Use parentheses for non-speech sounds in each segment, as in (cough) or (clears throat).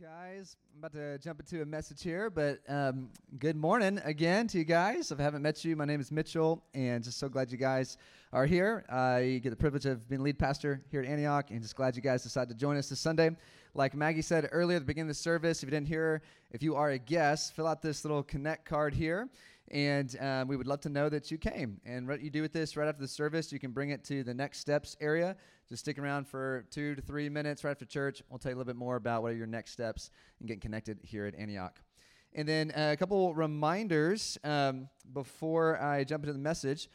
guys. I'm about to jump into a message here, but um, good morning again to you guys. If I haven't met you, my name is Mitchell, and just so glad you guys are here. I get the privilege of being lead pastor here at Antioch, and just glad you guys decided to join us this Sunday. Like Maggie said earlier at the beginning of the service, if you didn't hear, if you are a guest, fill out this little connect card here and um, we would love to know that you came. And what you do with this right after the service, you can bring it to the next steps area. Just stick around for two to three minutes right after church. We'll tell you a little bit more about what are your next steps and getting connected here at Antioch. And then uh, a couple reminders um, before I jump into the message.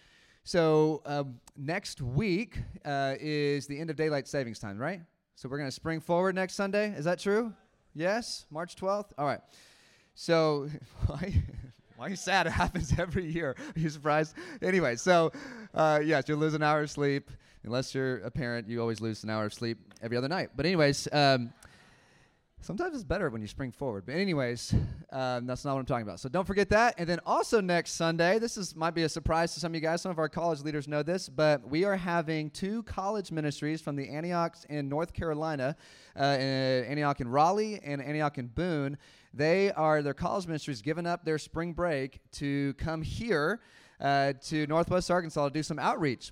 So um, next week uh, is the end of daylight savings time, right? So we're going to spring forward next Sunday. Is that true? Yes, March 12th. All right. So (laughs) are you sad? (laughs) It happens every year. Are you surprised? Anyway, so uh, yes, you'll lose an hour of sleep. Unless you're a parent, you always lose an hour of sleep every other night. But anyways, um, sometimes it's better when you spring forward. But anyways, um, that's not what I'm talking about. So don't forget that. And then also next Sunday, this is might be a surprise to some of you guys. Some of our college leaders know this, but we are having two college ministries from the Antiochs in North Carolina, uh, Antioch in Raleigh and Antioch in Boone they are, their college ministries giving up their spring break to come here uh, to Northwest Arkansas to do some outreach.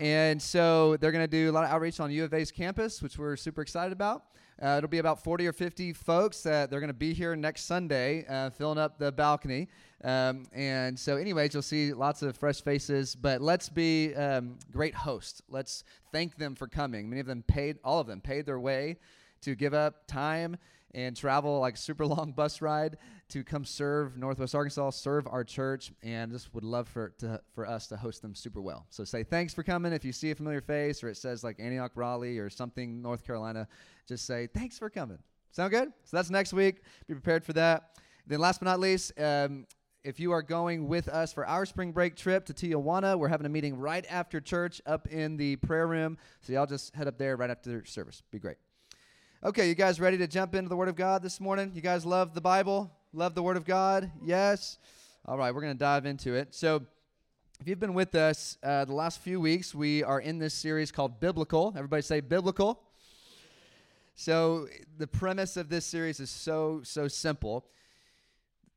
And so they're going to do a lot of outreach on U of A's campus, which we're super excited about. Uh, it'll be about 40 or 50 folks that they're going to be here next Sunday, uh, filling up the balcony. Um, and so, anyways, you'll see lots of fresh faces. But let's be um, great hosts. Let's thank them for coming. Many of them paid, all of them paid their way to give up time and travel like super long (laughs) bus ride to come serve Northwest Arkansas, serve our church, and just would love for to, for us to host them super well. So say thanks for coming. If you see a familiar face or it says like Antioch Raleigh or something North Carolina, just say thanks for coming. Sound good? So that's next week. Be prepared for that. Then last but not least, um, if you are going with us for our spring break trip to Tijuana, we're having a meeting right after church up in the prayer room. So y'all just head up there right after service. Be great. Okay, you guys ready to jump into the Word of God this morning? You guys love the Bible? Love the Word of God? Yes? All right, we're going to dive into it. So, if you've been with us uh, the last few weeks, we are in this series called Biblical. Everybody say Biblical. So, the premise of this series is so, so simple.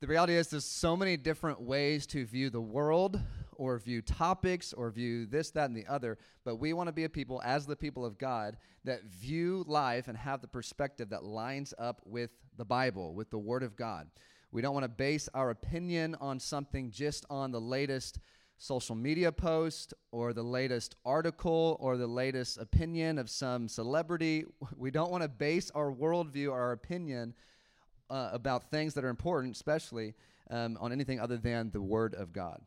The reality is, there's so many different ways to view the world, or view topics or view this, that, and the other. But we want to be a people, as the people of God, that view life and have the perspective that lines up with the Bible, with the Word of God. We don't want to base our opinion on something just on the latest social media post or the latest article or the latest opinion of some celebrity. We don't want to base our worldview, our opinion uh, about things that are important, especially um, on anything other than the Word of God.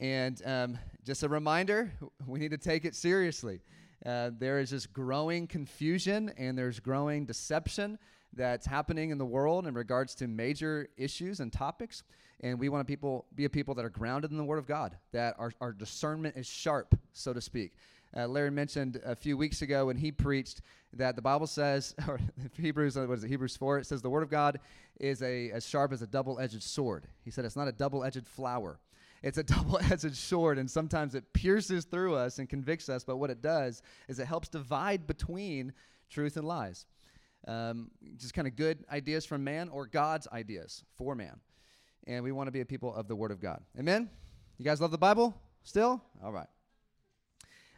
And um, just a reminder, we need to take it seriously. Uh, there is just growing confusion and there's growing deception that's happening in the world in regards to major issues and topics. And we want to people be a people that are grounded in the Word of God, that our, our discernment is sharp, so to speak. Uh, Larry mentioned a few weeks ago when he preached that the Bible says, (laughs) or Hebrews, what is it, Hebrews 4, it says the Word of God is a, as sharp as a double edged sword. He said it's not a double edged flower it's a (laughs) double-edged sword and sometimes it pierces through us and convicts us but what it does is it helps divide between truth and lies. Um, just kind of good ideas from man or god's ideas for man. And we want to be a people of the word of god. Amen? You guys love the bible still? All right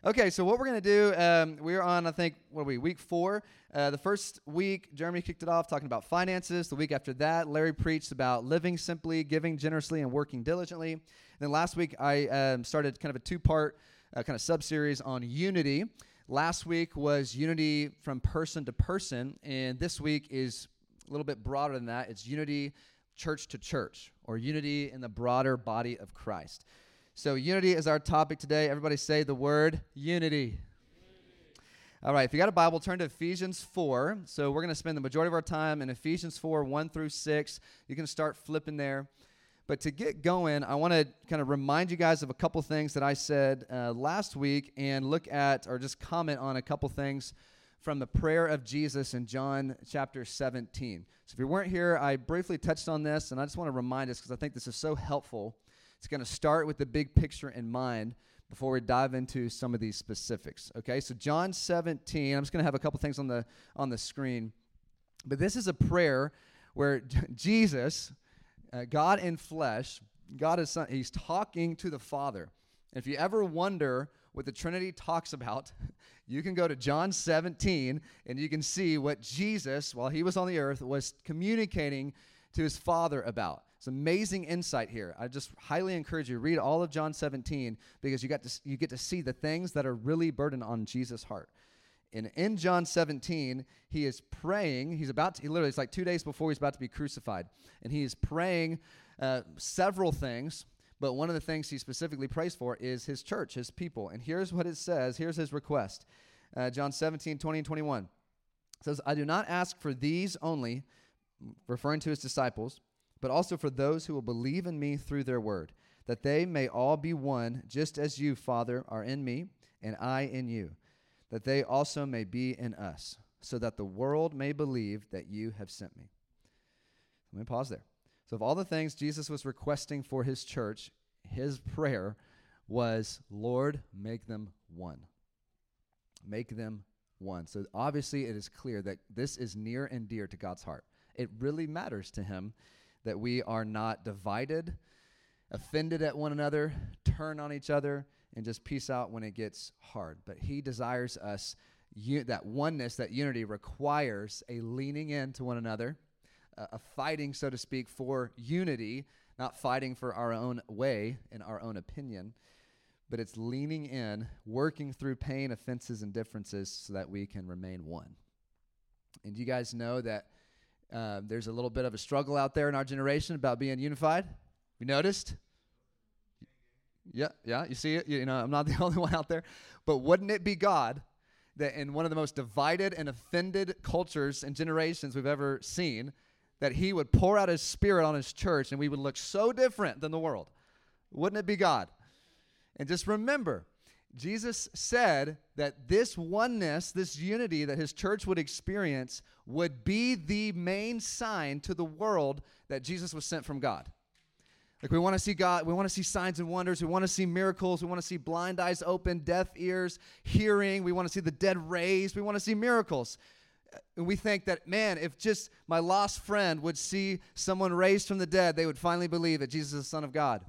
Okay, so what we're going to do, um, we're on, I think, what are we, week four. Uh, the first week, Jeremy kicked it off talking about finances. The week after that, Larry preached about living simply, giving generously, and working diligently. And then last week, I um, started kind of a two part uh, kind of sub series on unity. Last week was unity from person to person, and this week is a little bit broader than that. It's unity church to church, or unity in the broader body of Christ. So, unity is our topic today. Everybody say the word unity. All right, if you got a Bible, turn to Ephesians 4. So, we're going to spend the majority of our time in Ephesians 4, 1 through 6. You can start flipping there. But to get going, I want to kind of remind you guys of a couple things that I said uh, last week and look at or just comment on a couple things from the prayer of Jesus in John chapter 17. So if you weren't here, I briefly touched on this, and I just want to remind us because I think this is so helpful it's going to start with the big picture in mind before we dive into some of these specifics. Okay, so John 17, I'm just going to have a couple things on the on the screen. But this is a prayer where (laughs) Jesus, uh, God in flesh, God is son, he's talking to the Father. If you ever wonder what the Trinity talks about, (laughs) you can go to John 17 and you can see what Jesus, while he was on the earth, was communicating to his Father about. It's amazing insight here. I just highly encourage you read all of John 17 because you got to you get to see the things that are really burdened on Jesus' heart. And in John 17, he is praying. He's about to, he literally, it's like two days before he's about to be crucified. And he is praying uh, several things, but one of the things he specifically prays for is his church, his people. And here's what it says. Here's his request uh, John 17, 20, and 21. It says, I do not ask for these only, referring to his disciples, but also for those who will believe in me through their word, that they may all be one, just as you, Father, are in me, and I in you, that they also may be in us, so that the world may believe that you have sent me. Let me pause there. So, of all the things Jesus was requesting for his church, his prayer was, Lord, make them one. Make them one. So, obviously, it is clear that this is near and dear to God's heart. It really matters to him that we are not divided, offended at one another, turn on each other, and just peace out when it gets hard. But he desires us, that oneness, that unity requires a leaning in to one another, a fighting, so to speak, for unity, not fighting for our own way and our own opinion, but it's leaning in, working through pain, offenses, and differences so that we can remain one. And you guys know that uh, there's a little bit of a struggle out there in our generation about being unified. We noticed? Yeah, yeah, you see it. You, you know, I'm not (laughs) the only one out there. But wouldn't it be God that in one of the most divided and offended cultures and generations we've ever seen, that He would pour out His Spirit on His church and we would look so different than the world? Wouldn't it be God? And just remember, Jesus said that this oneness, this unity that his church would experience, would be the main sign to the world that Jesus was sent from God. Like we want to see God, we want to see signs and wonders, we want to see miracles, we want to see blind eyes open, deaf ears hearing, we want to see the dead raised, we want to see miracles. And we think that, man, if just my lost friend would see someone raised from the dead, they would finally believe that Jesus is the Son of God.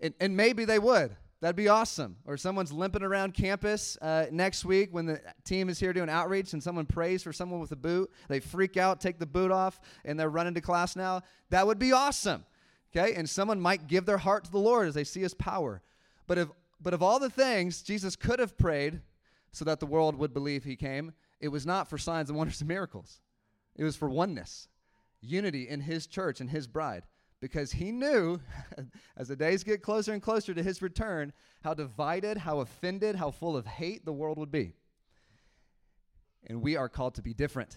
And, and maybe they would. That'd be awesome. Or someone's limping around campus uh, next week when the team is here doing outreach and someone prays for someone with a boot. They freak out, take the boot off, and they're running to class now. That would be awesome. Okay? And someone might give their heart to the Lord as they see his power. But if but of all the things Jesus could have prayed so that the world would believe he came, it was not for signs and wonders and miracles. It was for oneness, unity in his church and his bride because he knew (laughs) as the days get closer and closer to his return how divided, how offended, how full of hate the world would be. And we are called to be different.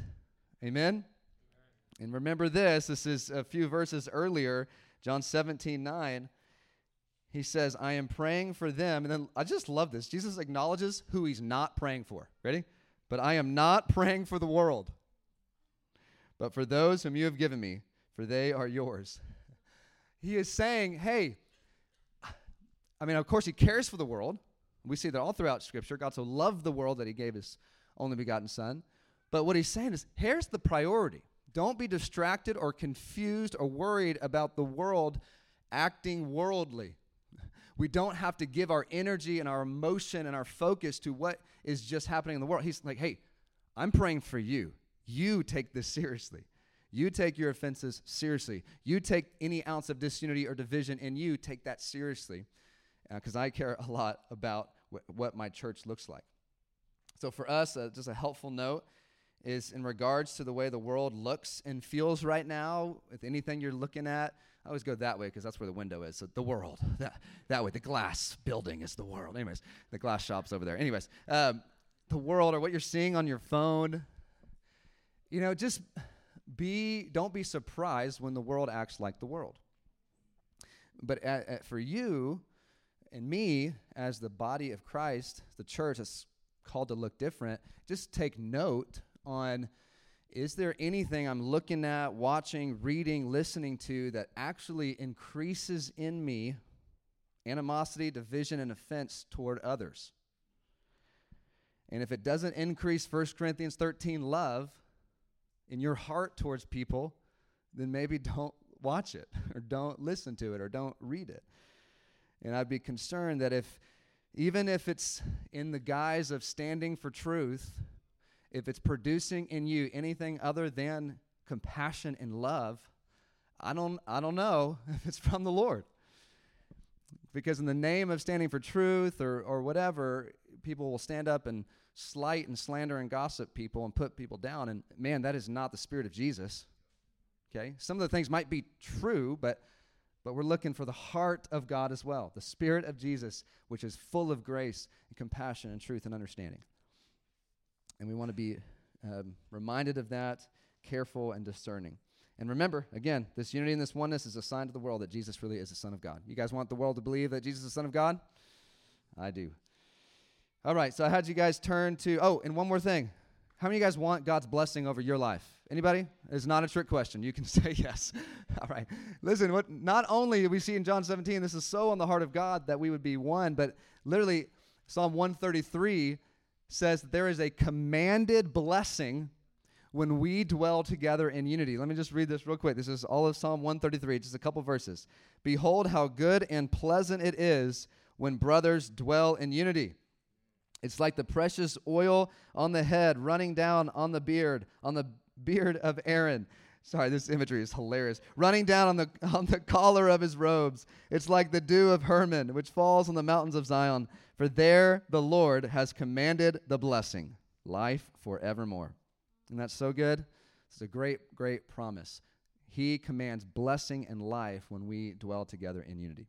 Amen? And remember this this is a few verses earlier, John 17 9. He says, I am praying for them. And then I just love this. Jesus acknowledges who he's not praying for. Ready? But I am not praying for the world, but for those whom you have given me, for they are yours. He is saying, hey, I mean, of course, he cares for the world. We see that all throughout Scripture. God so loved the world that he gave his only begotten Son. But what he's saying is, here's the priority. Don't be distracted or confused or worried about the world acting worldly. We don't have to give our energy and our emotion and our focus to what is just happening in the world. He's like, hey, I'm praying for you. You take this seriously. You take your offenses seriously. You take any ounce of disunity or division in you, take that seriously. Because uh, I care a lot about wh- what my church looks like. So, for us, uh, just a helpful note is in regards to the way the world looks and feels right now, with anything you're looking at, I always go that way because that's where the window is. So the world, (laughs) that, that way, the glass building is the world. Anyways, the glass shop's over there. Anyways, um, the world or what you're seeing on your phone, you know, just be don't be surprised when the world acts like the world. But at, at, for you and me, as the body of Christ, the church is called to look different. Just take note on is there anything I'm looking at, watching, reading, listening to that actually increases in me animosity, division, and offense toward others? And if it doesn't increase 1 Corinthians 13 love, in your heart towards people, then maybe (laughs) don't watch it or don't listen to it or don't read it. And I'd be concerned that if, even if it's in the guise of standing for truth, if it's producing in you anything other than compassion and love, I don't, I don't know (laughs) if it's from the Lord. Because in the name of standing for truth or, or whatever, people will stand up and slight and slander and gossip people and put people down. And man, that is not the spirit of Jesus. Okay? Some of the things might be true, but but we're looking for the heart of God as well, the spirit of Jesus, which is full of grace and compassion and truth and understanding. And we want to be um, reminded of that, careful and discerning. And remember, again, this unity and this oneness is a sign to the world that Jesus really is the Son of God. You guys want the world to believe that Jesus is the Son of God? I do. All right, so I had you guys turn to, oh, and one more thing. How many of you guys want God's blessing over your life? Anybody? It's not a trick question. You can (laughs) say yes. (laughs) All right. Listen, what not only do we see in John 17, this is so on the heart of God that we would be one, but literally Psalm 133 says there is a commanded blessing when we dwell together in unity. Let me just read this real quick. This is all of Psalm 133, just a couple verses. Behold, how good and pleasant it is when brothers dwell in unity. It's like the precious oil on the head running down on the beard, on the beard of Aaron. Sorry, this imagery is hilarious. Running down on the, (laughs) on the collar of his robes. It's like the dew of Hermon, which falls on the mountains of Zion. For there the Lord has commanded the blessing, life forevermore. And that's so good. It's a great, great promise. He commands blessing and life when we dwell together in unity.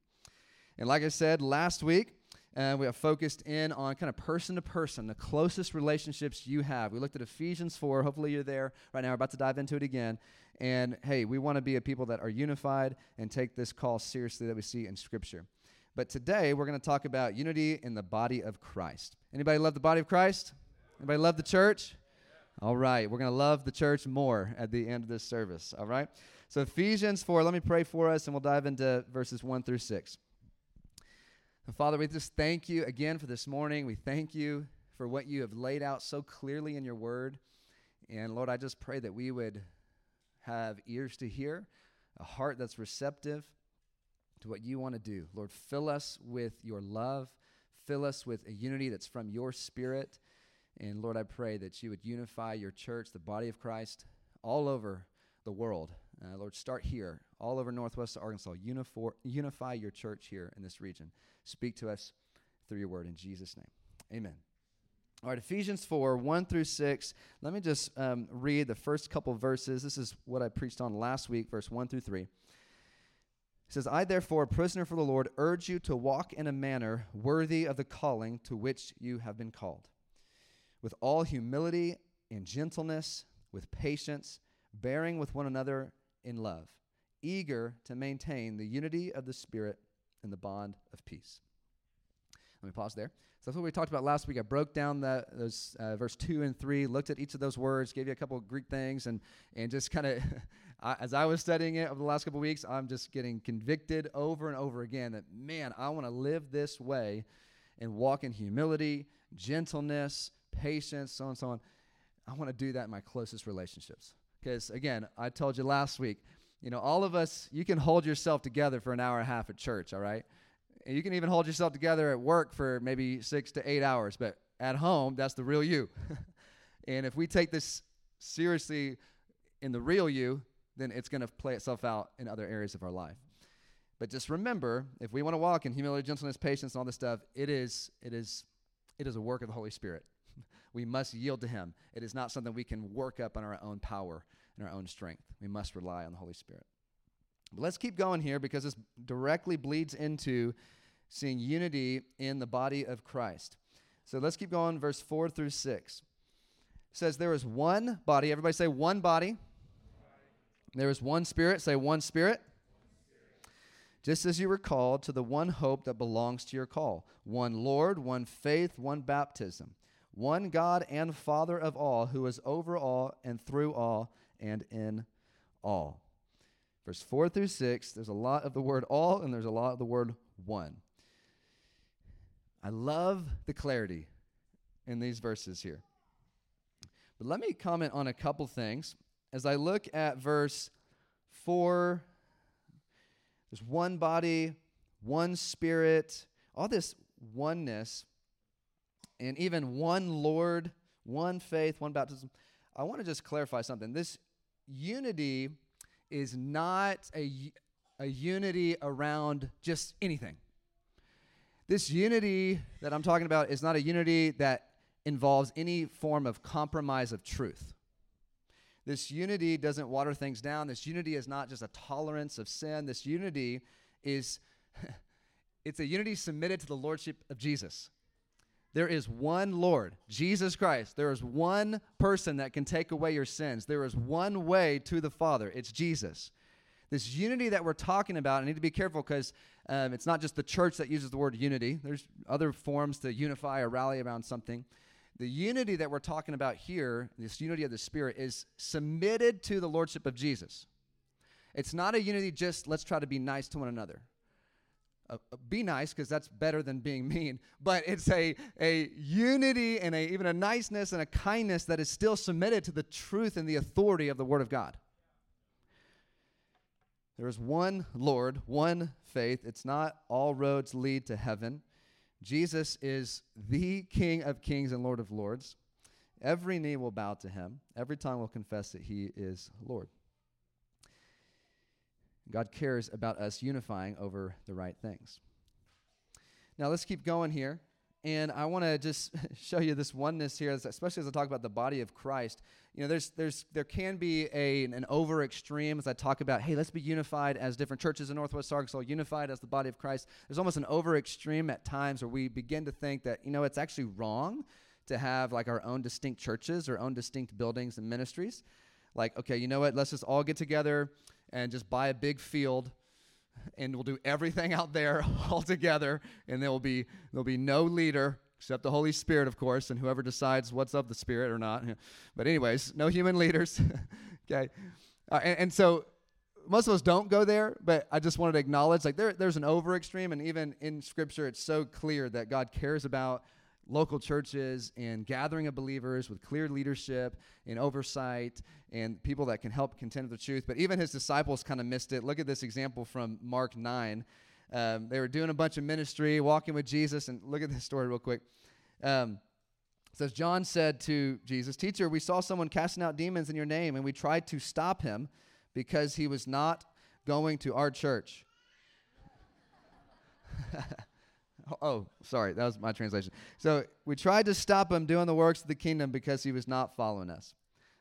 And like I said last week, uh, we have focused in on kind of person to person, the closest relationships you have. We looked at Ephesians 4. Hopefully, you're there right now. We're about to dive into it again. And hey, we want to be a people that are unified and take this call seriously that we see in Scripture. But today, we're going to talk about unity in the body of Christ. Anybody love the body of Christ? Anybody love the church? All right, we're going to love the church more at the end of this service. All right? So, Ephesians 4, let me pray for us, and we'll dive into verses 1 through 6. Father, we just thank you again for this morning. We thank you for what you have laid out so clearly in your word. And Lord, I just pray that we would have ears to hear, a heart that's receptive to what you want to do. Lord, fill us with your love, fill us with a unity that's from your spirit. And Lord, I pray that you would unify your church, the body of Christ, all over the world. Uh, Lord, start here, all over Northwest Arkansas. Unifor- unify your church here in this region. Speak to us through your word in Jesus' name. Amen. All right, Ephesians 4, 1 through 6. Let me just um, read the first couple verses. This is what I preached on last week, verse 1 through 3. It says, I, therefore, prisoner for the Lord, urge you to walk in a manner worthy of the calling to which you have been called, with all humility and gentleness, with patience, bearing with one another in love, eager to maintain the unity of the Spirit in the bond of peace. Let me pause there. So that's what we talked about last week. I broke down the, those uh, verse two and three, looked at each of those words, gave you a couple of Greek things, and and just kind of, (laughs) as I was studying it over the last couple of weeks, I'm just getting convicted over and over again that man, I want to live this way, and walk in humility, gentleness, patience, so on and so on. I want to do that in my closest relationships. Because again, I told you last week, you know, all of us, you can hold yourself together for an hour and a half at church, all right? And you can even hold yourself together at work for maybe six to eight hours, but at home, that's the real you. (laughs) and if we take this seriously in the real you, then it's going to play itself out in other areas of our life. But just remember, if we want to walk in humility, gentleness, patience, and all this stuff, it is, it is, it is a work of the Holy Spirit. We must yield to Him. It is not something we can work up on our own power and our own strength. We must rely on the Holy Spirit. But let's keep going here because this directly bleeds into seeing unity in the body of Christ. So let's keep going, verse 4 through 6. It says, There is one body. Everybody say, one body. There is one spirit. Say, one spirit. Just as you were called to the one hope that belongs to your call one Lord, one faith, one baptism, one God and Father of all, who is over all and through all and in all. Verse 4 through 6, there's a lot of the word all and there's a lot of the word one. I love the clarity in these verses here. But let me comment on a couple things as I look at verse 4, there's one body, one spirit, all this oneness, and even one Lord, one faith, one baptism. I want to just clarify something. This unity is not a, a unity around just anything. This unity that I'm talking about is not a unity that involves any form of compromise of truth. This unity doesn't water things down. This unity is not just a tolerance of sin. This unity is (laughs) it's a unity submitted to the lordship of Jesus. There is one Lord, Jesus Christ. There is one person that can take away your sins. There is one way to the Father. It's Jesus. This unity that we're talking about, I need to be careful because um, it's not just the church that uses the word unity. There's other forms to unify or rally around something. The unity that we're talking about here, this unity of the Spirit, is submitted to the Lordship of Jesus. It's not a unity just let's try to be nice to one another. Uh, uh be nice because that's better than being (laughs) mean, but it's a, a unity and a, even a niceness and a kindness that is still submitted to the truth and the authority of the Word of God. There is one Lord, one faith. It's not all roads lead to heaven. Jesus is the King of kings and Lord of lords. Every knee will bow to him, every tongue will confess that he is Lord. God cares about us unifying over the right things. Now let's keep going here. And I want to just (laughs) show you this oneness here, especially as I talk about the body of Christ. You know, there's, there's, there can be a, an over extreme as I talk about, hey, let's be unified as different churches in Northwest Arkansas, unified as the body of Christ. There's almost an over extreme at times where we begin to think that, you know, it's actually wrong to have like our own distinct churches, our own distinct buildings and ministries. Like, okay, you know what? Let's just all get together and just buy a big field and we'll do everything out there (laughs) all together and there will be there'll be no leader except the holy spirit of course and whoever decides what's of the spirit or not. (laughs) But anyways no human leaders. (laughs) Okay. Uh, and, and, so most of us don't go there but i just wanted to acknowledge like there, there's an over extreme and even in scripture it's so clear that god cares about local churches and gathering of believers with clear leadership and oversight and people that can help contend with the truth. But even his disciples kind of missed it. Look at this example from Mark 9. Um, they were doing a bunch of ministry, walking with Jesus, and look at this story real quick. Um, says John said to Jesus, "Teacher, we saw someone casting out demons in your name, and we tried to stop him because he was not going to our church." (laughs) Oh, sorry, that was my translation. So we tried to stop him doing the works of the kingdom because he was not following us.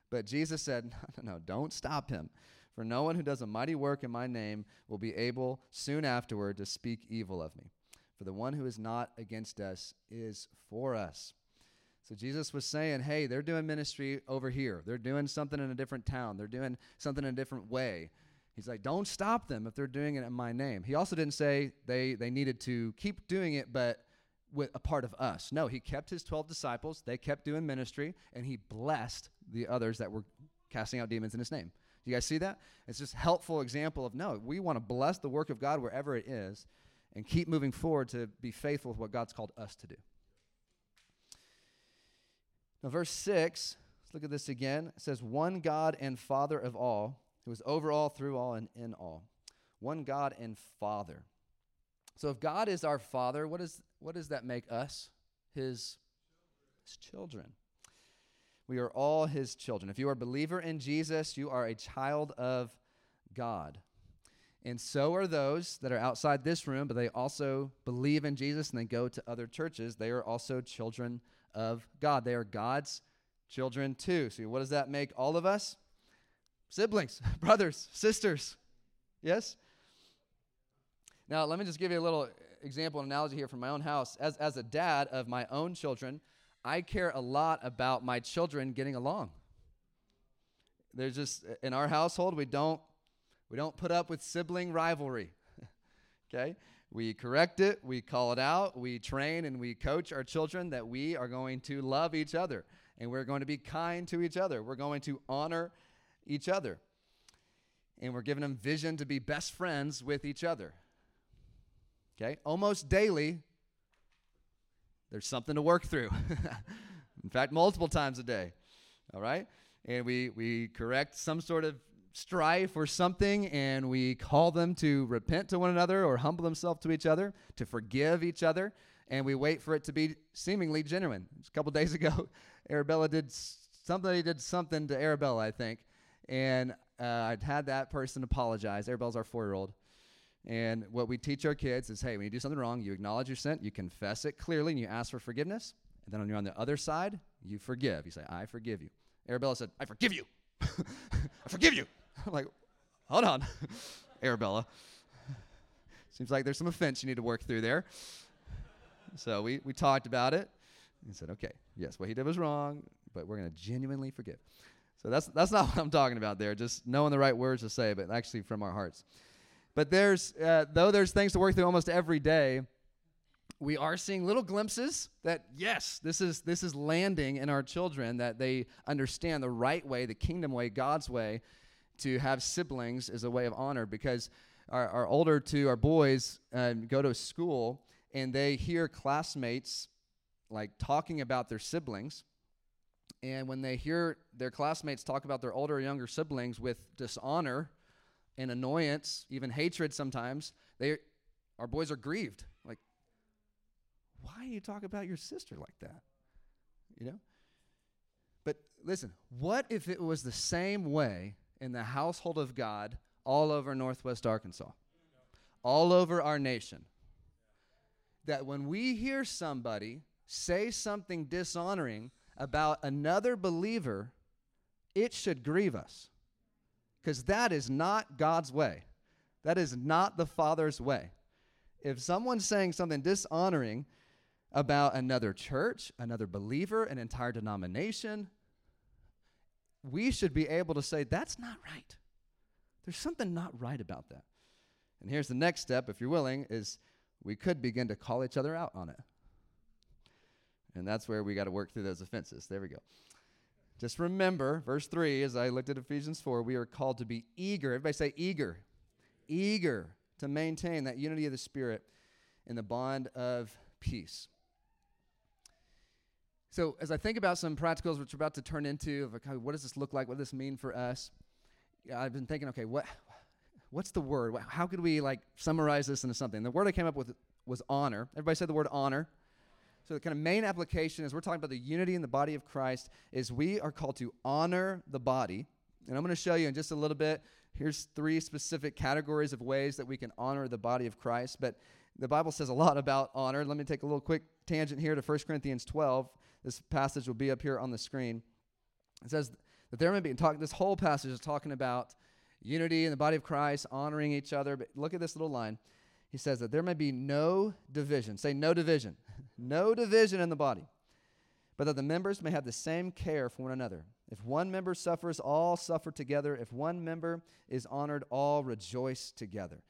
But Jesus said, (laughs) No, no, no, don't stop him. For no one who does a mighty work in my name will be able soon afterward to speak evil of me. For the one who is not against us is for us. So Jesus was saying, Hey, they're doing ministry over here. They're doing something in a different town. They're doing something in a different way. He's like, don't stop them if they're doing it in my name. He also didn't say they, they needed to keep doing it, but with a part of us. No, he kept his 12 disciples. They kept doing ministry, and he blessed the others that were casting out demons in his name. Do you guys see that? It's just helpful example of no, we want to bless the work of God wherever it is and keep moving forward to be faithful with what God's called us to do. Now, verse 6, let's look at this again. It says, One God and Father of all who is over all, through all, and in all. One God and Father. So if God is our Father, what, is, what does that make us? His, his children. We are all His children. If you are a believer in Jesus, you are a child of God. And so are those that are outside this room, but they also believe in Jesus and they go to other churches. They are also children of God. They are God's children too. So, what does that make all of us? Siblings, (laughs) brothers, sisters. Yes? Now, let me just give you a little example, an analogy here from my own house. As, as a dad of my own children, I care a lot about my children getting along. There's just in our household we don't we don't put up with sibling rivalry. (laughs) okay? We correct it, we call it out, we train and we coach our children that we are going to love each other and we're going to be kind to each other. We're going to honor each other. And we're giving them vision to be best friends with each other. Okay? Almost daily, there's something to work through. (laughs) In fact, multiple times a day. All right? and we, we correct some sort of strife or something, and we call them to repent to one another or humble themselves to each other, to forgive each other, and we wait for it to be seemingly genuine. Just a couple days (laughs) ago, Arabella did somebody did something to Arabella, I think, and uh, I'd had that person apologize. Arabella's our four-year-old. And what we teach our kids is, hey, when you do something wrong, you acknowledge your sin, you confess it clearly, and you ask for forgiveness. And then when you're on the other side, you forgive. You say, I forgive you. Arabella said, I forgive you. (laughs) I forgive you. I'm like, hold on, (laughs) Arabella. Seems like there's some offense you need to work through there. So we, we talked about it and said, okay, yes, what he did was wrong, but we're going to genuinely forgive. So that's, that's not (laughs) what I'm talking about there, just knowing the right words to say, but actually from our hearts. But there's, uh, though there's things to work through almost every day, we are seeing little glimpses that yes this is this is landing in our children that they understand the right way the kingdom way god's way to have siblings is a way of honor because our, our older two our boys uh, go to school and they hear classmates like talking about their siblings and when they hear their classmates talk about their older or younger siblings with dishonor and annoyance even hatred sometimes they our boys are grieved like why you talk about your sister like that? You know? But listen, what if it was the same way in the household of God all over Northwest Arkansas, all over our nation? That when we hear somebody say something dishonoring about another believer, it should grieve us. Because that is not God's way. That is not the Father's way. If someone's saying something dishonoring about another church, another believer, an entire denomination, we should be able to say, that's not right. There's something not right about that. And here's the next step, if you're willing, is we could begin to call each other out on it. And that's where we got to work through those offenses. There we go. Just remember, verse 3, as I looked at Ephesians 4, we are called to be eager. Everybody say eager. Eager to maintain that unity of the Spirit in the bond of peace. So as I think about some practicals, which we're about to turn into, of okay, what does this look like? What does this mean for us? I've been thinking, okay, what, what's the word? How could we like summarize this into something? The word I came up with was honor. Everybody said the word honor. So the kind of main application is we're talking about the unity in the body of Christ is we are called to honor the body. And I'm going to show you in just a little bit. Here's three specific categories of ways that we can honor the body of Christ. But the Bible says a lot about honor. Let me take a little quick tangent here to 1 Corinthians 12. This passage will be up here on the screen. It says that there may be. This whole passage is talking about unity in the body of Christ, honoring each other. But look at this little line. He says that there may be no division. Say no division. No division in the body, but that the members may have the same care for one another. If one member suffers, all suffer together. If one member is honored, all rejoice together.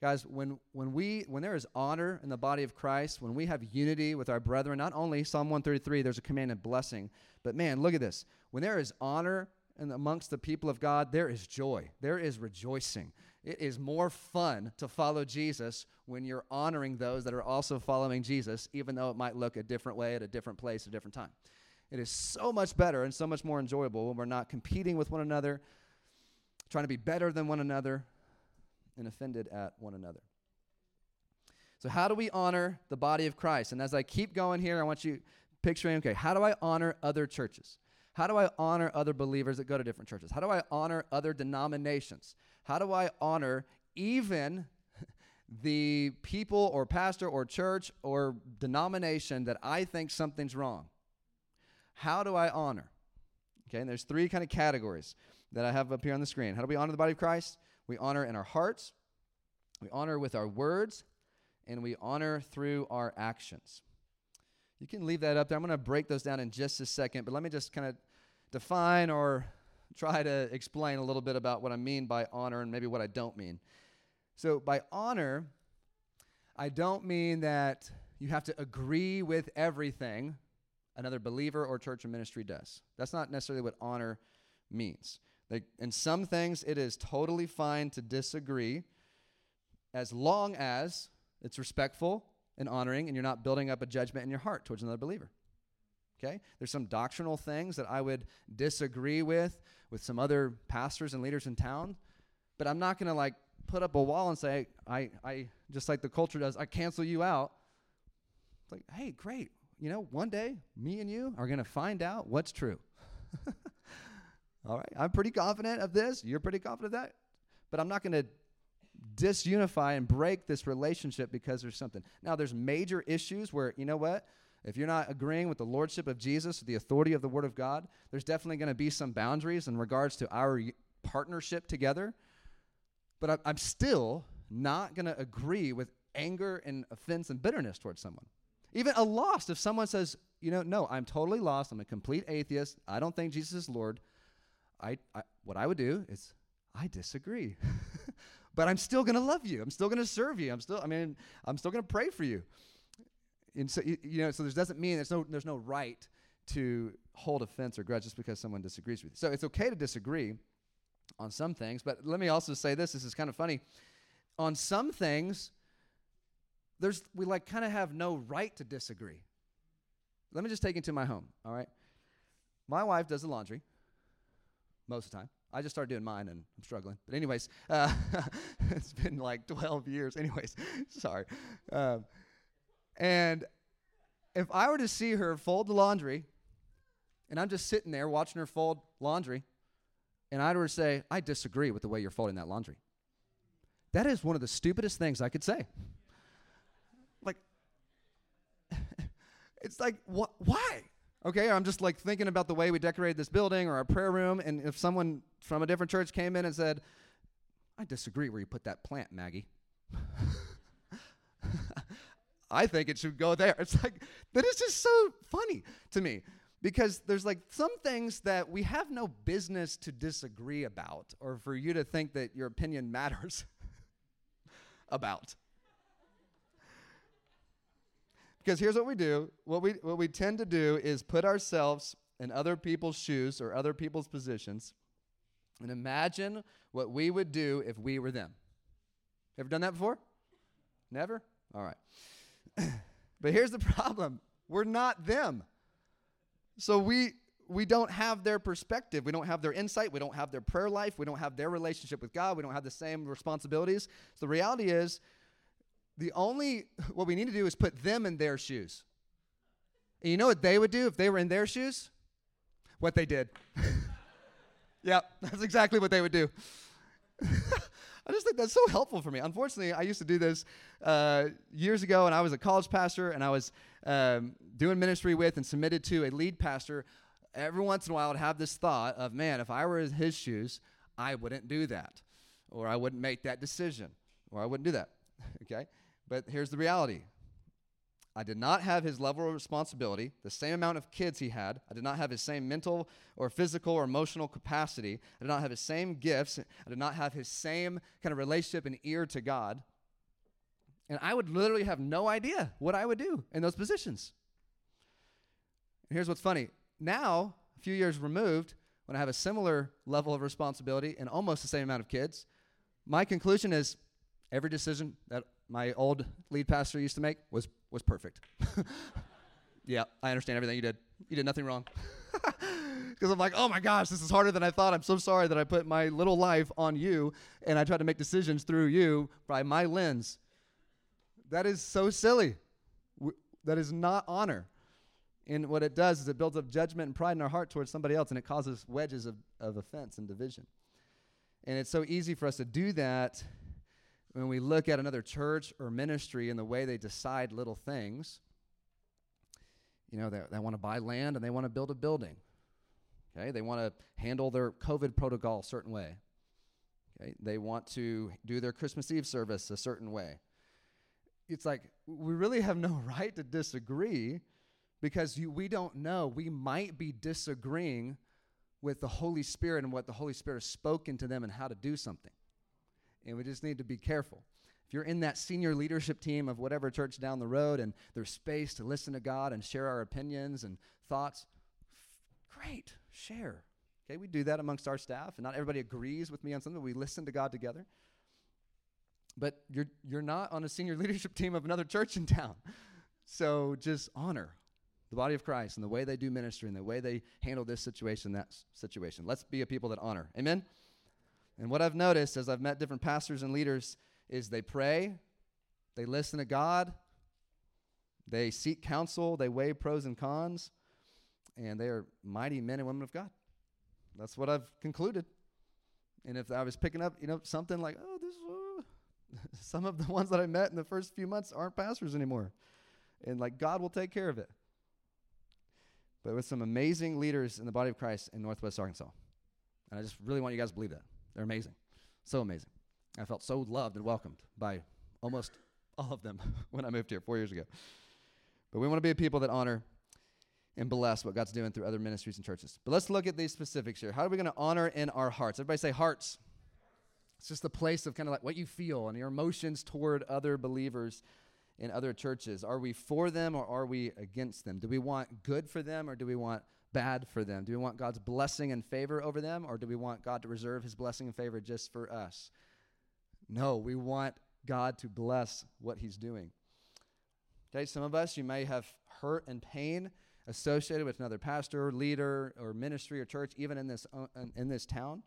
Guys, when, when, we, when there is honor in the body of Christ, when we have unity with our brethren, not only Psalm 133, there's a command of blessing, but man, look at this. When there is honor in, amongst the people of God, there is joy, there is rejoicing. It is more fun to follow Jesus when you're honoring those that are also following Jesus, even though it might look a different way at a different place at a different time. It is so much better and so much more enjoyable when we're not competing with one another, trying to be better than one another, and offended at one another. So, how do we honor the body of Christ? And as I keep going here, I want you picturing okay, how do I honor other churches? How do I honor other believers that go to different churches? How do I honor other denominations? How do I honor even (laughs) the people or pastor or church or denomination that I think something's wrong? How do I honor? Okay, and there's three kind of categories that I have up here on the screen. How do we honor the body of Christ? We honor in our hearts, we honor with our words, and we honor through our actions. You can leave that up there. I'm going to break those down in just a second, but let me just kind of define or try to explain a little bit about what I mean by honor and maybe what I don't mean. So, by honor, I don't mean that you have to agree with everything another believer or church or ministry does. That's not necessarily what honor means. Like in some things, it is totally fine to disagree as long as it's respectful and honoring and you're not building up a judgment in your heart towards another believer. Okay? There's some doctrinal things that I would disagree with with some other pastors and leaders in town, but I'm not going to like put up a wall and say, I, I, just like the culture does, I cancel you out. It's like, hey, great. You know, one day, me and you are going to find out what's true. (laughs) All right. I'm pretty confident of this. You're pretty confident of that. But I'm not going to disunify and break this relationship because there's something. Now, there's major issues where, you know what? If you're not agreeing with the lordship of Jesus, or the authority of the Word of God, there's definitely going to be some boundaries in regards to our partnership together. But I'm still not going to agree with anger and offense and bitterness towards someone. Even a lost, if someone says, you know, no, I'm totally lost, I'm a complete atheist, I don't think Jesus is Lord, I, I what I would do is I disagree. (laughs) but I'm still going to love you. I'm still going to serve you. I'm still I mean, I'm still going to pray for you. And so you, know, so this doesn't mean there's no there's no right to hold offense or grudge just because someone disagrees with you. So it's okay to disagree on some things, but let me also say this, this is kind of funny. On some things, there's we like kind of have no right to disagree. Let me just take you to my home, all right? My wife does the laundry most of the time. I just started doing mine and I'm struggling. But, anyways, uh, (laughs) it's been like 12 years. Anyways, (laughs) sorry. Um, and if I were to see her fold the laundry, and I'm just sitting there watching her fold laundry, and I were to say, I disagree with the way you're folding that laundry, that is one of the stupidest things I could say. Like, (laughs) it's like, wh- why? Okay, I'm just like thinking about the way we decorated this building or our prayer room, and if someone from a different church came in and said, I disagree where you put that plant, Maggie. (laughs) I think it should go there. (laughs) It's like, that is just so funny to me because there's like some things that we have no business to disagree about or for you to think that your opinion (laughs) matters about. Because here's what we do what we, what we tend to do is put ourselves in other people's shoes or other people's positions and imagine what we would do if we were them. Ever done that before? Never? All right. (clears throat) but here's the problem we're not them. So we we don't have their perspective. We don't have their insight. We don't have their prayer life. We don't have their relationship with God. We don't have the same responsibilities. So the reality is the only, what we need to do is put them in their shoes. And you know what they would do if they were in their shoes? What they did. (laughs) yep, (laughs) that's exactly what they would do. (laughs) I just think that's so helpful for me. Unfortunately, I used to do this uh, years ago, and I was a college pastor, and I was um, doing ministry with and submitted to a lead pastor. Every once in a while, I'd have this thought of, man, if I were in his shoes, I wouldn't do that, or I wouldn't make that decision, or I wouldn't do that. (laughs) okay? But here's the reality I did not have his level of responsibility, the same amount of kids he had. I did not have his same mental or physical or emotional capacity. I did not have his same gifts. I did not have his same kind of relationship and ear to God. And I would literally have no idea what I would do in those positions. And here's what's funny. Now, a few years removed, when I have a similar level of responsibility and almost the same amount of kids, my conclusion is every decision that my old lead pastor used to make was was perfect. (laughs) yeah, I understand everything you did. You did nothing wrong. (laughs) Because I'm like, oh my gosh, this is harder than I thought. I'm so sorry that I put my little life on you and I tried to make decisions through you by my lens. That is so silly. That is not honor. And what it does is it builds up judgment and pride in our heart towards somebody else and it causes wedges of, of offense and division. And it's so easy for us to do that when we look at another church or ministry and the way they decide little things, you know, they, they want to buy land and they want to build a building. Okay, they want to handle their COVID protocol a certain way. Okay, they want to do their Christmas Eve service a certain way. It's like we really have no (laughs) right to disagree because you, we don't know. We might be disagreeing with the Holy Spirit and what the Holy Spirit has spoken to them and how to do something. And we just need to be careful. If you're in that senior leadership team of whatever church down the road and there's space to listen to God and share our opinions and thoughts, great, share. Okay, we do that amongst our staff, and not everybody agrees with me on something. We listen to God together. But you're, you're not on a senior (laughs) leadership team of another church in town. So just honor. the body of Christ and the way they do ministry and the way they handle this situation, that situation. Let's be a people that honor. Amen? And what I've noticed as I've met different pastors and leaders is they pray, they listen to God, they seek counsel, they weigh pros and cons, and they are mighty men and women of God. That's what I've concluded. And if I was picking up, you know, something like, oh, this, uh, (laughs) some of the ones that I met in the first few months aren't pastors anymore. And like, God will take care of it. But with some amazing leaders in the body of Christ in Northwest Arkansas. And I just really want you guys to believe that. They're amazing. So amazing. I felt so loved and welcomed by almost (laughs) all of them (laughs) when I moved here four years ago. But we want to be a people that honor and bless what God's doing through other ministries and churches. But let's look at these specifics here. How are we going to honor in our hearts? Everybody say hearts. It's just a place of kind of like what you feel and your emotions toward other believers in other churches. Are we for them or are we against them? Do we want good for them or do we want bad for them? Do we want God's blessing and favor over them or do we want God to reserve his blessing and favor just for us? No, we want God to bless what he's doing. Okay, some of us, you may have hurt and pain associated with another pastor, leader, or ministry or church, even in this, uh, in this town.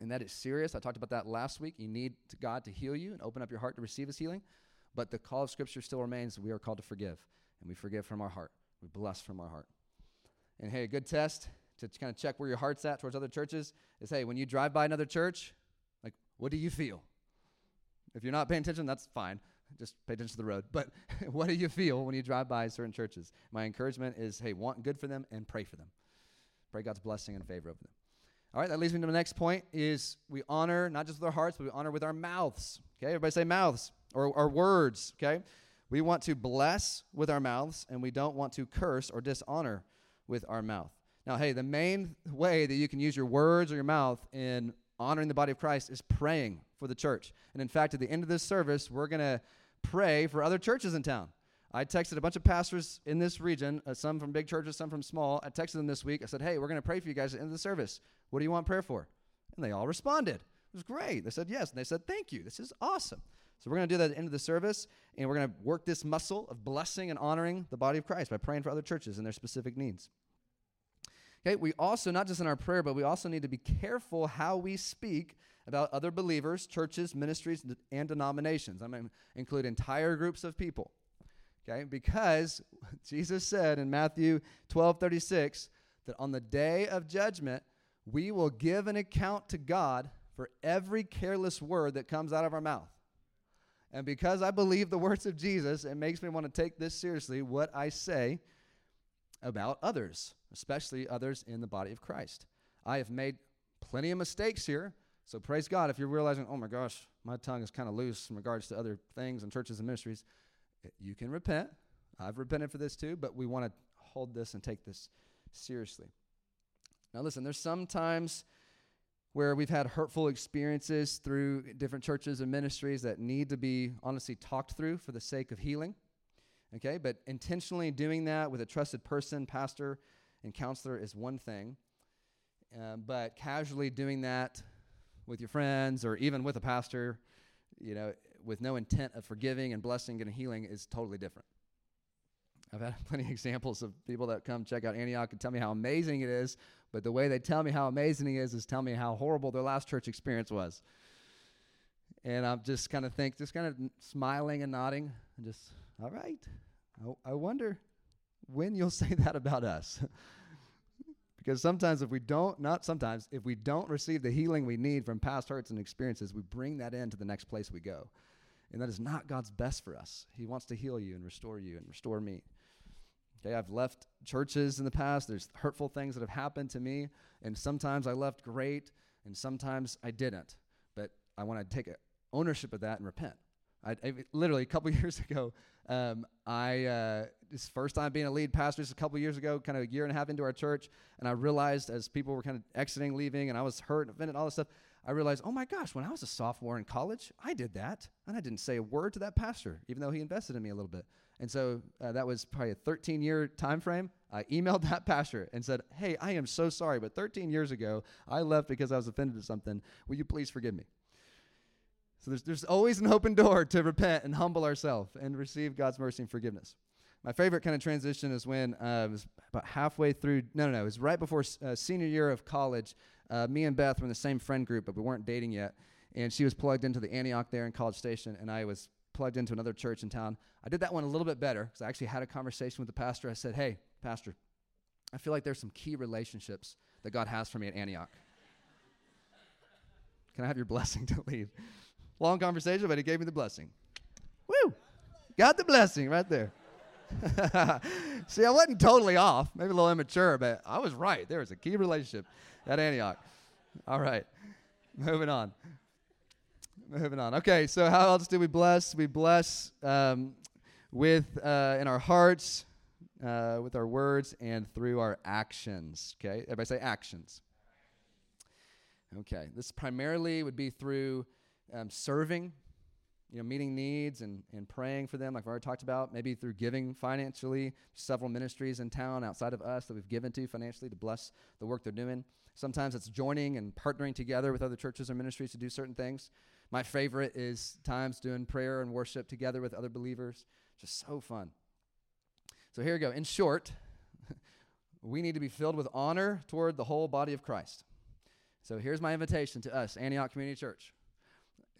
And that is serious. I talked about that last week. You need God to heal you and open up your heart to receive his healing. But the call of Scripture still remains we are called to forgive. And we forgive from our heart. We bless from our heart. And hey, a good test to kind of check where your heart's at towards other churches is hey, when you drive by another church, like, what do you feel? If you're not paying attention, that's fine. Just pay attention to the road. But (laughs) what do you feel when you drive by certain churches? My encouragement is hey, want good for them and pray for them. Pray God's blessing and favor over them. All right, that leads me to the next point is we honor not just with our hearts, but we honor with our mouths. Okay, everybody say mouths or our words, okay? We want to bless with our mouths and we don't want to curse or dishonor with our mouth. Now, hey, the main way that you can use your words or your mouth in honoring the body of Christ is praying for the church. And in fact, at the end of this service, we're going to pray for other churches in town. I texted a bunch of pastors in this region, uh, some from big churches, some from small. I texted them this week. I said, hey, we're going to pray for you guys at the end of the service. What do you want prayer for? And they all responded. It was great. They said yes. And they said, thank you. This is awesome. So we're going to do that at the end of the service, and we're going to work this muscle of blessing and honoring the body of Christ by praying for other churches and their specific needs. Okay, we also, not just in our prayer, but we also need to be careful how we speak about other believers, churches, ministries, and denominations. I'm going to include entire groups of people. Okay, because (laughs) Jesus said in Matthew 12 36 that on the day of judgment, we will give an account to God for every careless word that comes out of our mouth. And because I believe the words of Jesus, it makes me want to take this seriously what I say about others, especially others in the body of Christ. I have made plenty of mistakes here. So praise God if you're realizing, oh my gosh, my tongue is kind of loose in regards to other things and churches and ministries. You can repent. I've repented for this too, but we want to hold this and take this seriously. Now, listen, there's sometimes where we've had hurtful experiences through different churches and ministries that need to be honestly talked through for the sake of healing. Okay, but intentionally doing that with a trusted person, pastor, and counselor is one thing. Um, but casually doing that with your friends or even with a pastor, you know, with no intent of forgiving and blessing and healing is totally different. I've had (laughs) plenty of examples of people that come check out Antioch and tell me how amazing it is, but the way they tell me how amazing he is is tell me how horrible their last church experience was. And I'm just kind of think, just kind of smiling and nodding, and just, all right. I, I wonder when you'll (laughs) say that about us. (laughs) because sometimes if we don't, not sometimes, if we don't receive the healing we need from past hurts and experiences, we bring that into the next place we go. And that is not God's best for us. He wants to heal you and restore you and restore me. Okay, I've left churches in the past. There's hurtful things that have happened to me, and sometimes I left great, and sometimes I didn't. But I want to take ownership of that and repent. I, I literally a couple (laughs) years ago, um, I uh, this first time being a lead pastor, just a couple years ago, kind of a year and a half into our church, and I realized as people were kind of exiting, leaving, and I was hurt and offended, all this stuff. I realized, oh my gosh, when I was a sophomore in college, I did that, and I didn't say a word to that pastor, even though he invested in me a little bit. And so uh, that was probably a 13 year time frame. I (laughs) emailed that pastor and said, Hey, I am so sorry, but 13 years ago, I left because I was offended at something. Will you please forgive me? So there's, there's always an open door to repent and humble ourselves and receive God's mercy and forgiveness. my favorite kind of transition is when uh, was about halfway through. No, no, no. It was right before uh, senior year of college. Uh, me and Beth were in the same friend group, but we weren't dating yet. And she was plugged into the Antioch there in College Station, and I was plugged into another church in town. I did that one a little bit better because I actually had a conversation with the pastor. I said, "Hey, pastor, I feel like there's some key relationships that God has for me at Antioch. Can I have your blessing to leave?" Long conversation, but he gave me the blessing. Woo! Got the blessing right there. (laughs) See, I wasn't totally off, maybe a little immature, but I was right. There was a key relationship at Antioch. All right, moving on. Moving on. Okay, so how else do we bless? We bless um, with uh, in our hearts, uh, with our words, and through our actions. Okay, everybody say actions. Okay, this primarily would be through um, serving you know, meeting needs and, and praying for them, like I've already talked about, maybe through giving financially, several ministries in town outside of us that we've given to financially to bless the work they're doing. Sometimes it's joining and partnering together with other churches or ministries to do certain things. My favorite is times doing prayer and worship together with other believers. Just so fun. So here we go. In short, (laughs) we need to be filled with honor toward the whole body of Christ. So here's my invitation to us, Antioch Community Church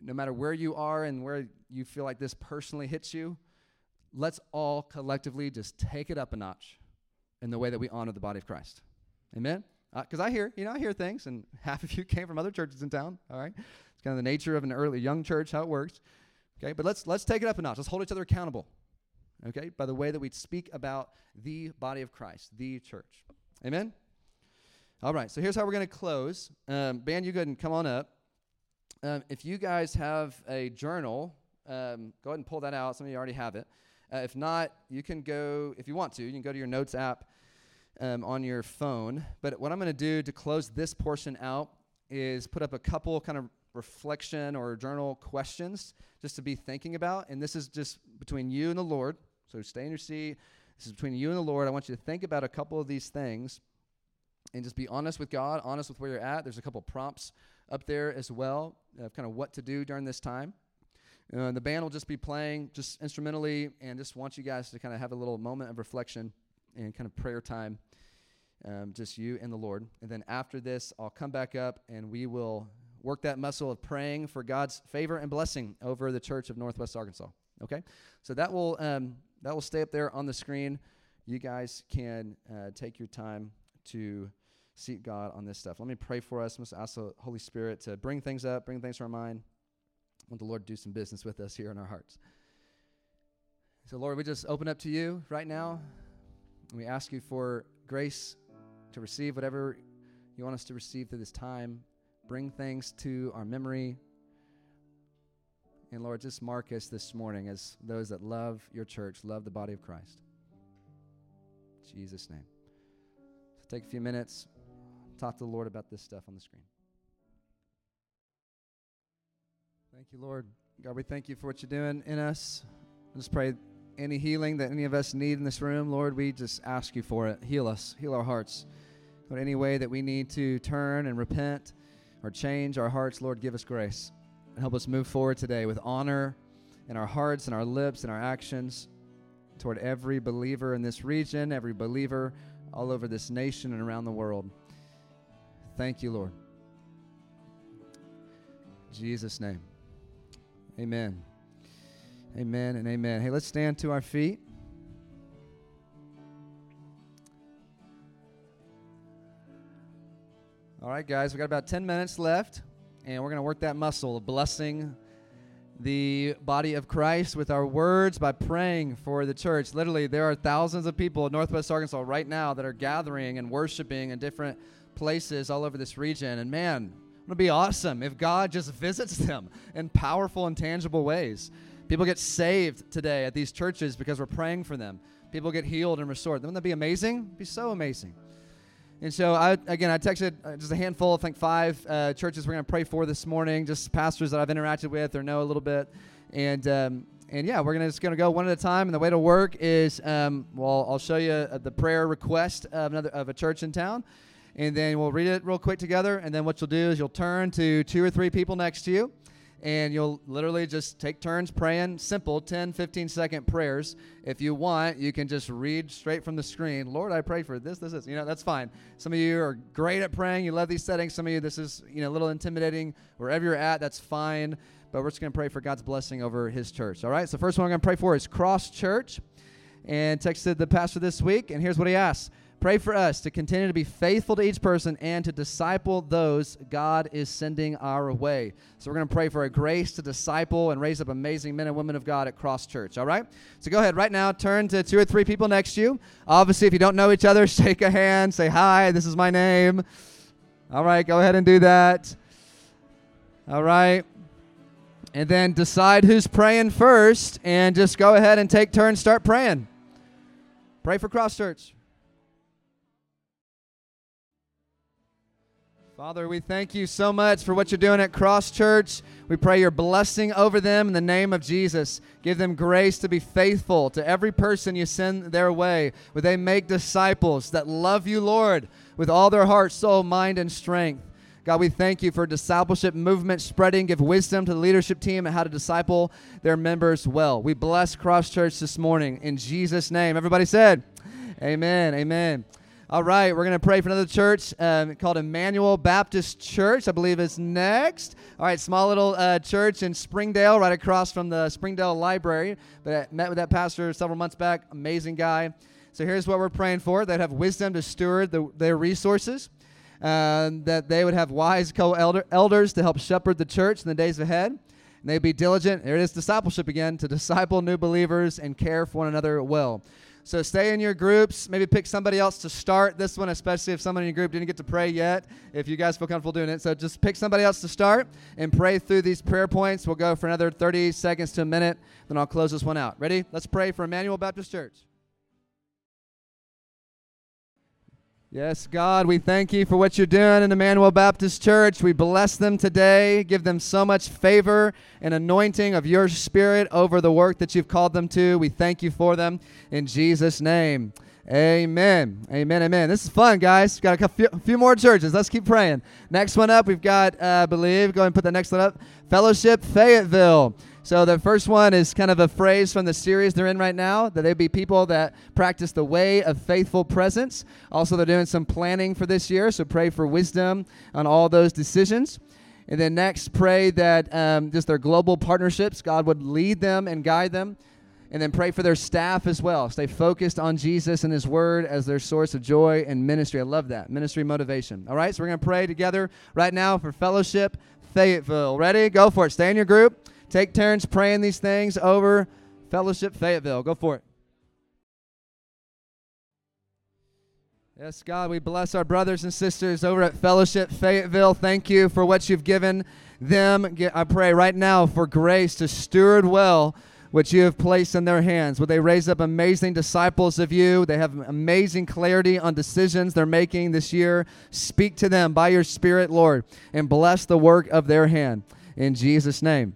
no matter where you are and where you feel like this personally hits you, let's all collectively just take it up a notch in the way that we honor the body of Christ. Amen? Because uh, I hear, you know, I hear things, and (laughs) half of you came from other churches in town. All right, it's kind of the nature of an early young church, how it works. Okay, but let's let's take it up a notch. Let's hold each other accountable. Okay, by the way that we speak about the body of Christ, the church. Amen. All right, so here's how we're going to close. Um, band, you go ahead and come on up. Um, if you guys have a journal, um, go ahead and pull that out. Some of you already have it. Uh, if not, you can go, if you want to, you can go to your notes app um, on your phone. But what I'm going to do to close this portion out is put up a couple kind of reflection or journal questions just to be thinking about. And this is just between you and the Lord. So stay in your seat. This is between you and the Lord. I want you to think about a couple of these things and just be honest with God, honest with where you're at. There's a couple prompts up there as well of kind of what to do during this time. Uh, the band will just be playing just instrumentally and just want you guys to kind of have a little moment of reflection and kind of prayer time, um, just you and the Lord. And then after this, I'll come back up and we will work that muscle of praying for God's favor and blessing over the church of Northwest Arkansas. Okay? So that will, um, that will stay up there on the screen. You guys can uh, take your time to seek God on this stuff. Let me pray for us. Let's ask the Holy Spirit to bring things up, bring things to our mind. I Want the Lord to do some business with us here in our hearts. So, Lord, we just open up to you right now. And we ask you for grace to receive whatever you want us to receive through this time. Bring things to our memory. And Lord, just mark us this morning as those that love your church, love the body of Christ. In Jesus' name. So take a few minutes talk to the Lord about this stuff on the screen. Thank you, Lord. God, we thank you for what you're doing in us. Just pray any healing that any of us need in this room, Lord, we just ask you for it. Heal us, heal our hearts. Lord, any way that we need to turn and repent or change our hearts, Lord, give us grace and help us move forward today with honor in our hearts and our lips and our actions toward every believer in this region, every believer all over this nation and around the world. Thank you, Lord. In Jesus' name. Amen. Amen and amen. Hey, let's stand to our feet. All right, guys, we got about 10 minutes left, and we're going to work that muscle of blessing the body of Christ with our words by praying for the church. Literally, there are thousands of people in Northwest Arkansas right now that are gathering and worshiping in different places all over this region. And man, it would be awesome if God just visits them in powerful and tangible ways. People get saved today at these churches because we're praying for them. People get healed and restored. Wouldn't that be amazing? It'd be so amazing. And so, I again, I texted uh, just a handful, I think five uh, churches we're going to pray for this morning, just pastors that I've interacted with or know a little bit. And um, and yeah, we're gonna just gonna go one at a time. And the way to work is, um, well, I'll show you uh, the prayer request of another of a church in town, and then we'll read it real quick together. And then what you'll do is you'll turn to two or three people next to you, and you'll literally just take turns praying simple 10 15 second prayers. If you want you can just read straight from the screen lord i pray for this this is you know that's fine. Some of you are great at praying. You love these settings. Some of you this is you know a little intimidating. Wherever you're at that's fine. But we're just going to pray for god's blessing over his church all right? So first one i'm going to pray for is cross church. And texted the pastor this week and here's what he asked Pray for us to continue to be faithful to each person and to disciple those God is sending our way. So we're going to pray for a grace to disciple and raise up amazing men and women of God at Cross Church. All right? So go ahead right now, turn to two or three people next to you. Obviously, if you don't know each other, (laughs) shake a hand, say, Hi, this is my name. All right, go ahead and do that. All right. And then decide who's praying first and just go ahead and take turns, start praying. Pray for Cross Church. Father, we thank you so much for what you're doing at Cross Church. We pray your blessing over them in the name of Jesus. Give them grace to be faithful to every person you send their way. Would they make disciples that love you, Lord, with all their heart, soul, mind, and strength? God, we thank you for discipleship movement spreading. Give wisdom to the leadership team and how to disciple their members well. We bless Cross Church this morning in Jesus' name. Everybody said, Amen. Amen. All right, we're going to pray for another church um, called Emmanuel Baptist Church, I believe is next. All right, small little uh, church in Springdale, right across from the Springdale Library. But I met with that pastor several months back. Amazing guy. So here's what we're praying for they'd have wisdom to steward the, their resources, uh, that they would have wise co elders to help shepherd the church in the days ahead. And they'd be diligent, there it is discipleship again, to disciple new believers and care for one another well. So stay in your groups. Maybe pick somebody else to start this one, especially if someone in your group didn't get to pray yet, if you guys feel comfortable doing it. So just pick somebody else to start and pray through these prayer points. We'll go for another 30 seconds to a minute, then I'll close this one out. Ready? Let's pray for Emmanuel Baptist Church. Yes, God, we thank you for what you're doing in Emmanuel Baptist Church. We bless them today. Give them so much favor and anointing of your spirit over the work that you've called them to. We thank you for them in Jesus' name. Amen. Amen. Amen. This is fun, guys. Got a few, a few more churches. Let's keep praying. Next one up, we've got, uh, I believe, go ahead and put the next one up Fellowship Fayetteville. So the first one is kind of a phrase from the series they're in right now that they be people that practice the way of faithful presence. Also, they're doing some planning for this year, so pray for wisdom on all those decisions. And then next, pray that um, just their global partnerships, God would lead them and guide them. And then pray for their staff as well. Stay focused on Jesus and His Word as their source of joy and ministry. I love that. Ministry motivation. All right, so we're going to pray together right now for fellowship Fayetteville. Ready? Go for it. Stay in your group. Take turns praying these things over Fellowship Fayetteville. Go for it. Yes, God, we bless our brothers and sisters over at Fellowship Fayetteville. Thank you for what you've given them. I pray right now for grace to steward well what you have placed in their hands. Would they raise up amazing disciples of you? They have amazing clarity on decisions they're making this year. Speak to them by your Spirit, Lord, and bless the work of their hand. In Jesus' name.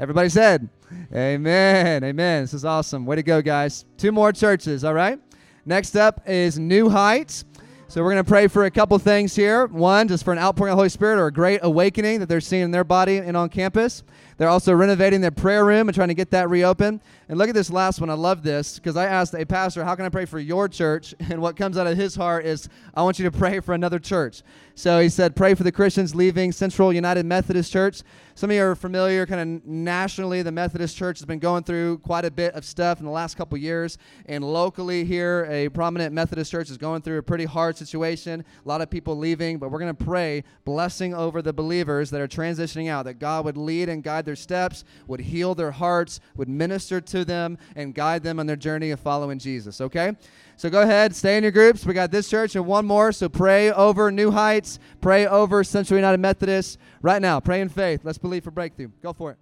Everybody said, Amen. Amen. This is awesome. Way to go, guys. Two more churches, all right? Next up is New Heights. So we're going to pray for a couple things here. One, just for an outpouring of the Holy Spirit or a great awakening that they're seeing in their body and on campus. They're also renovating their prayer room and trying to get that reopened. And look at this last one. I love this because I asked a pastor, How can I pray for your church? (laughs) And what comes out of his heart is, I want you to pray for another church. So he said, Pray for the Christians leaving Central United Methodist Church. Some of you are familiar, kind of nationally, the Methodist Church has been going through quite a bit of stuff in the last couple years. And locally here, a prominent Methodist church is going through a pretty hard situation. A lot of people leaving, but we're going to pray blessing over the believers that are transitioning out, that God would lead and guide their steps, would heal their hearts, would minister to them, and guide them on their journey of following Jesus, okay? So go ahead, stay in your groups. We got this church and one more. So pray over New Heights, pray over Central United Methodist right now. Pray in faith. Let's believe for breakthrough. Go for it.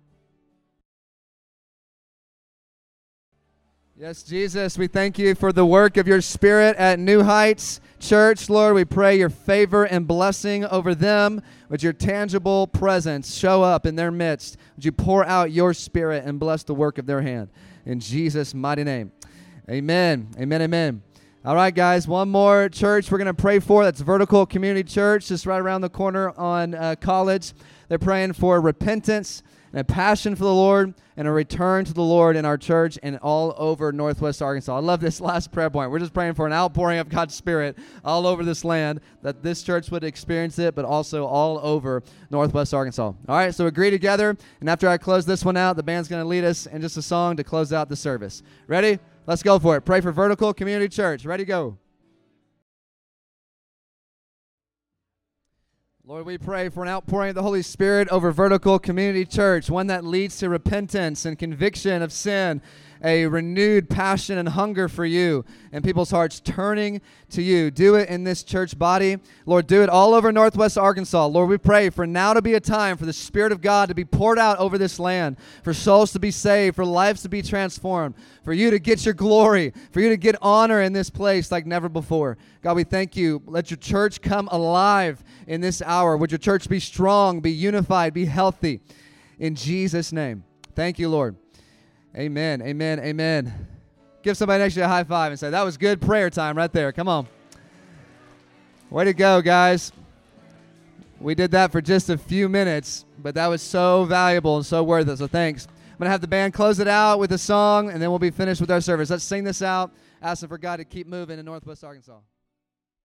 Yes, Jesus, we thank you for the work of your Spirit at New Heights Church. Lord, we pray your favor and blessing over them. Would your tangible presence show up in their midst? Would you pour out your Spirit and bless the work of their hand? In Jesus' mighty name. Amen. Amen. Amen. All right, guys, one more church we're going to pray for. That's Vertical Community Church, just right around the corner on uh, College. They're praying for repentance and a passion for the Lord and a return to the Lord in our church and all over Northwest Arkansas. I love this (laughs) last prayer point. We're just praying for an outpouring of God's Spirit all over this land, that this church would experience it, but also all over Northwest Arkansas. All right, so agree together. And after I close this one out, the band's going to lead us in just a song to close out the service. Ready? Let's go for it. Pray for Vertical Community Church. Ready, go. Lord, we pray for an outpouring of the Holy Spirit over Vertical Community Church, one that leads to repentance and conviction of sin a renewed passion and hunger for you and people's hearts turning to you. Do it in this church body. Lord, do it all over Northwest Arkansas. Lord, we pray for now to be a time for the Spirit of God to be poured out over this land, for souls to be saved, for lives to be transformed, for you to get your glory, for you to get honor in this place like never before. God, we thank you. Let your church come alive in this hour. Would your church be strong, be unified, be healthy? In Jesus' name. Thank you, Lord. Amen. Amen. Amen. Give somebody next to you a high five and say, That was good prayer time right there. Come on. Way to go, guys. We did that for just a few minutes, but that was so valuable and so worth it. So thanks. I'm going to have the band close it out with a song, and then we'll be finished with our service. Let's sing this out, asking for God to keep moving in Northwest Arkansas.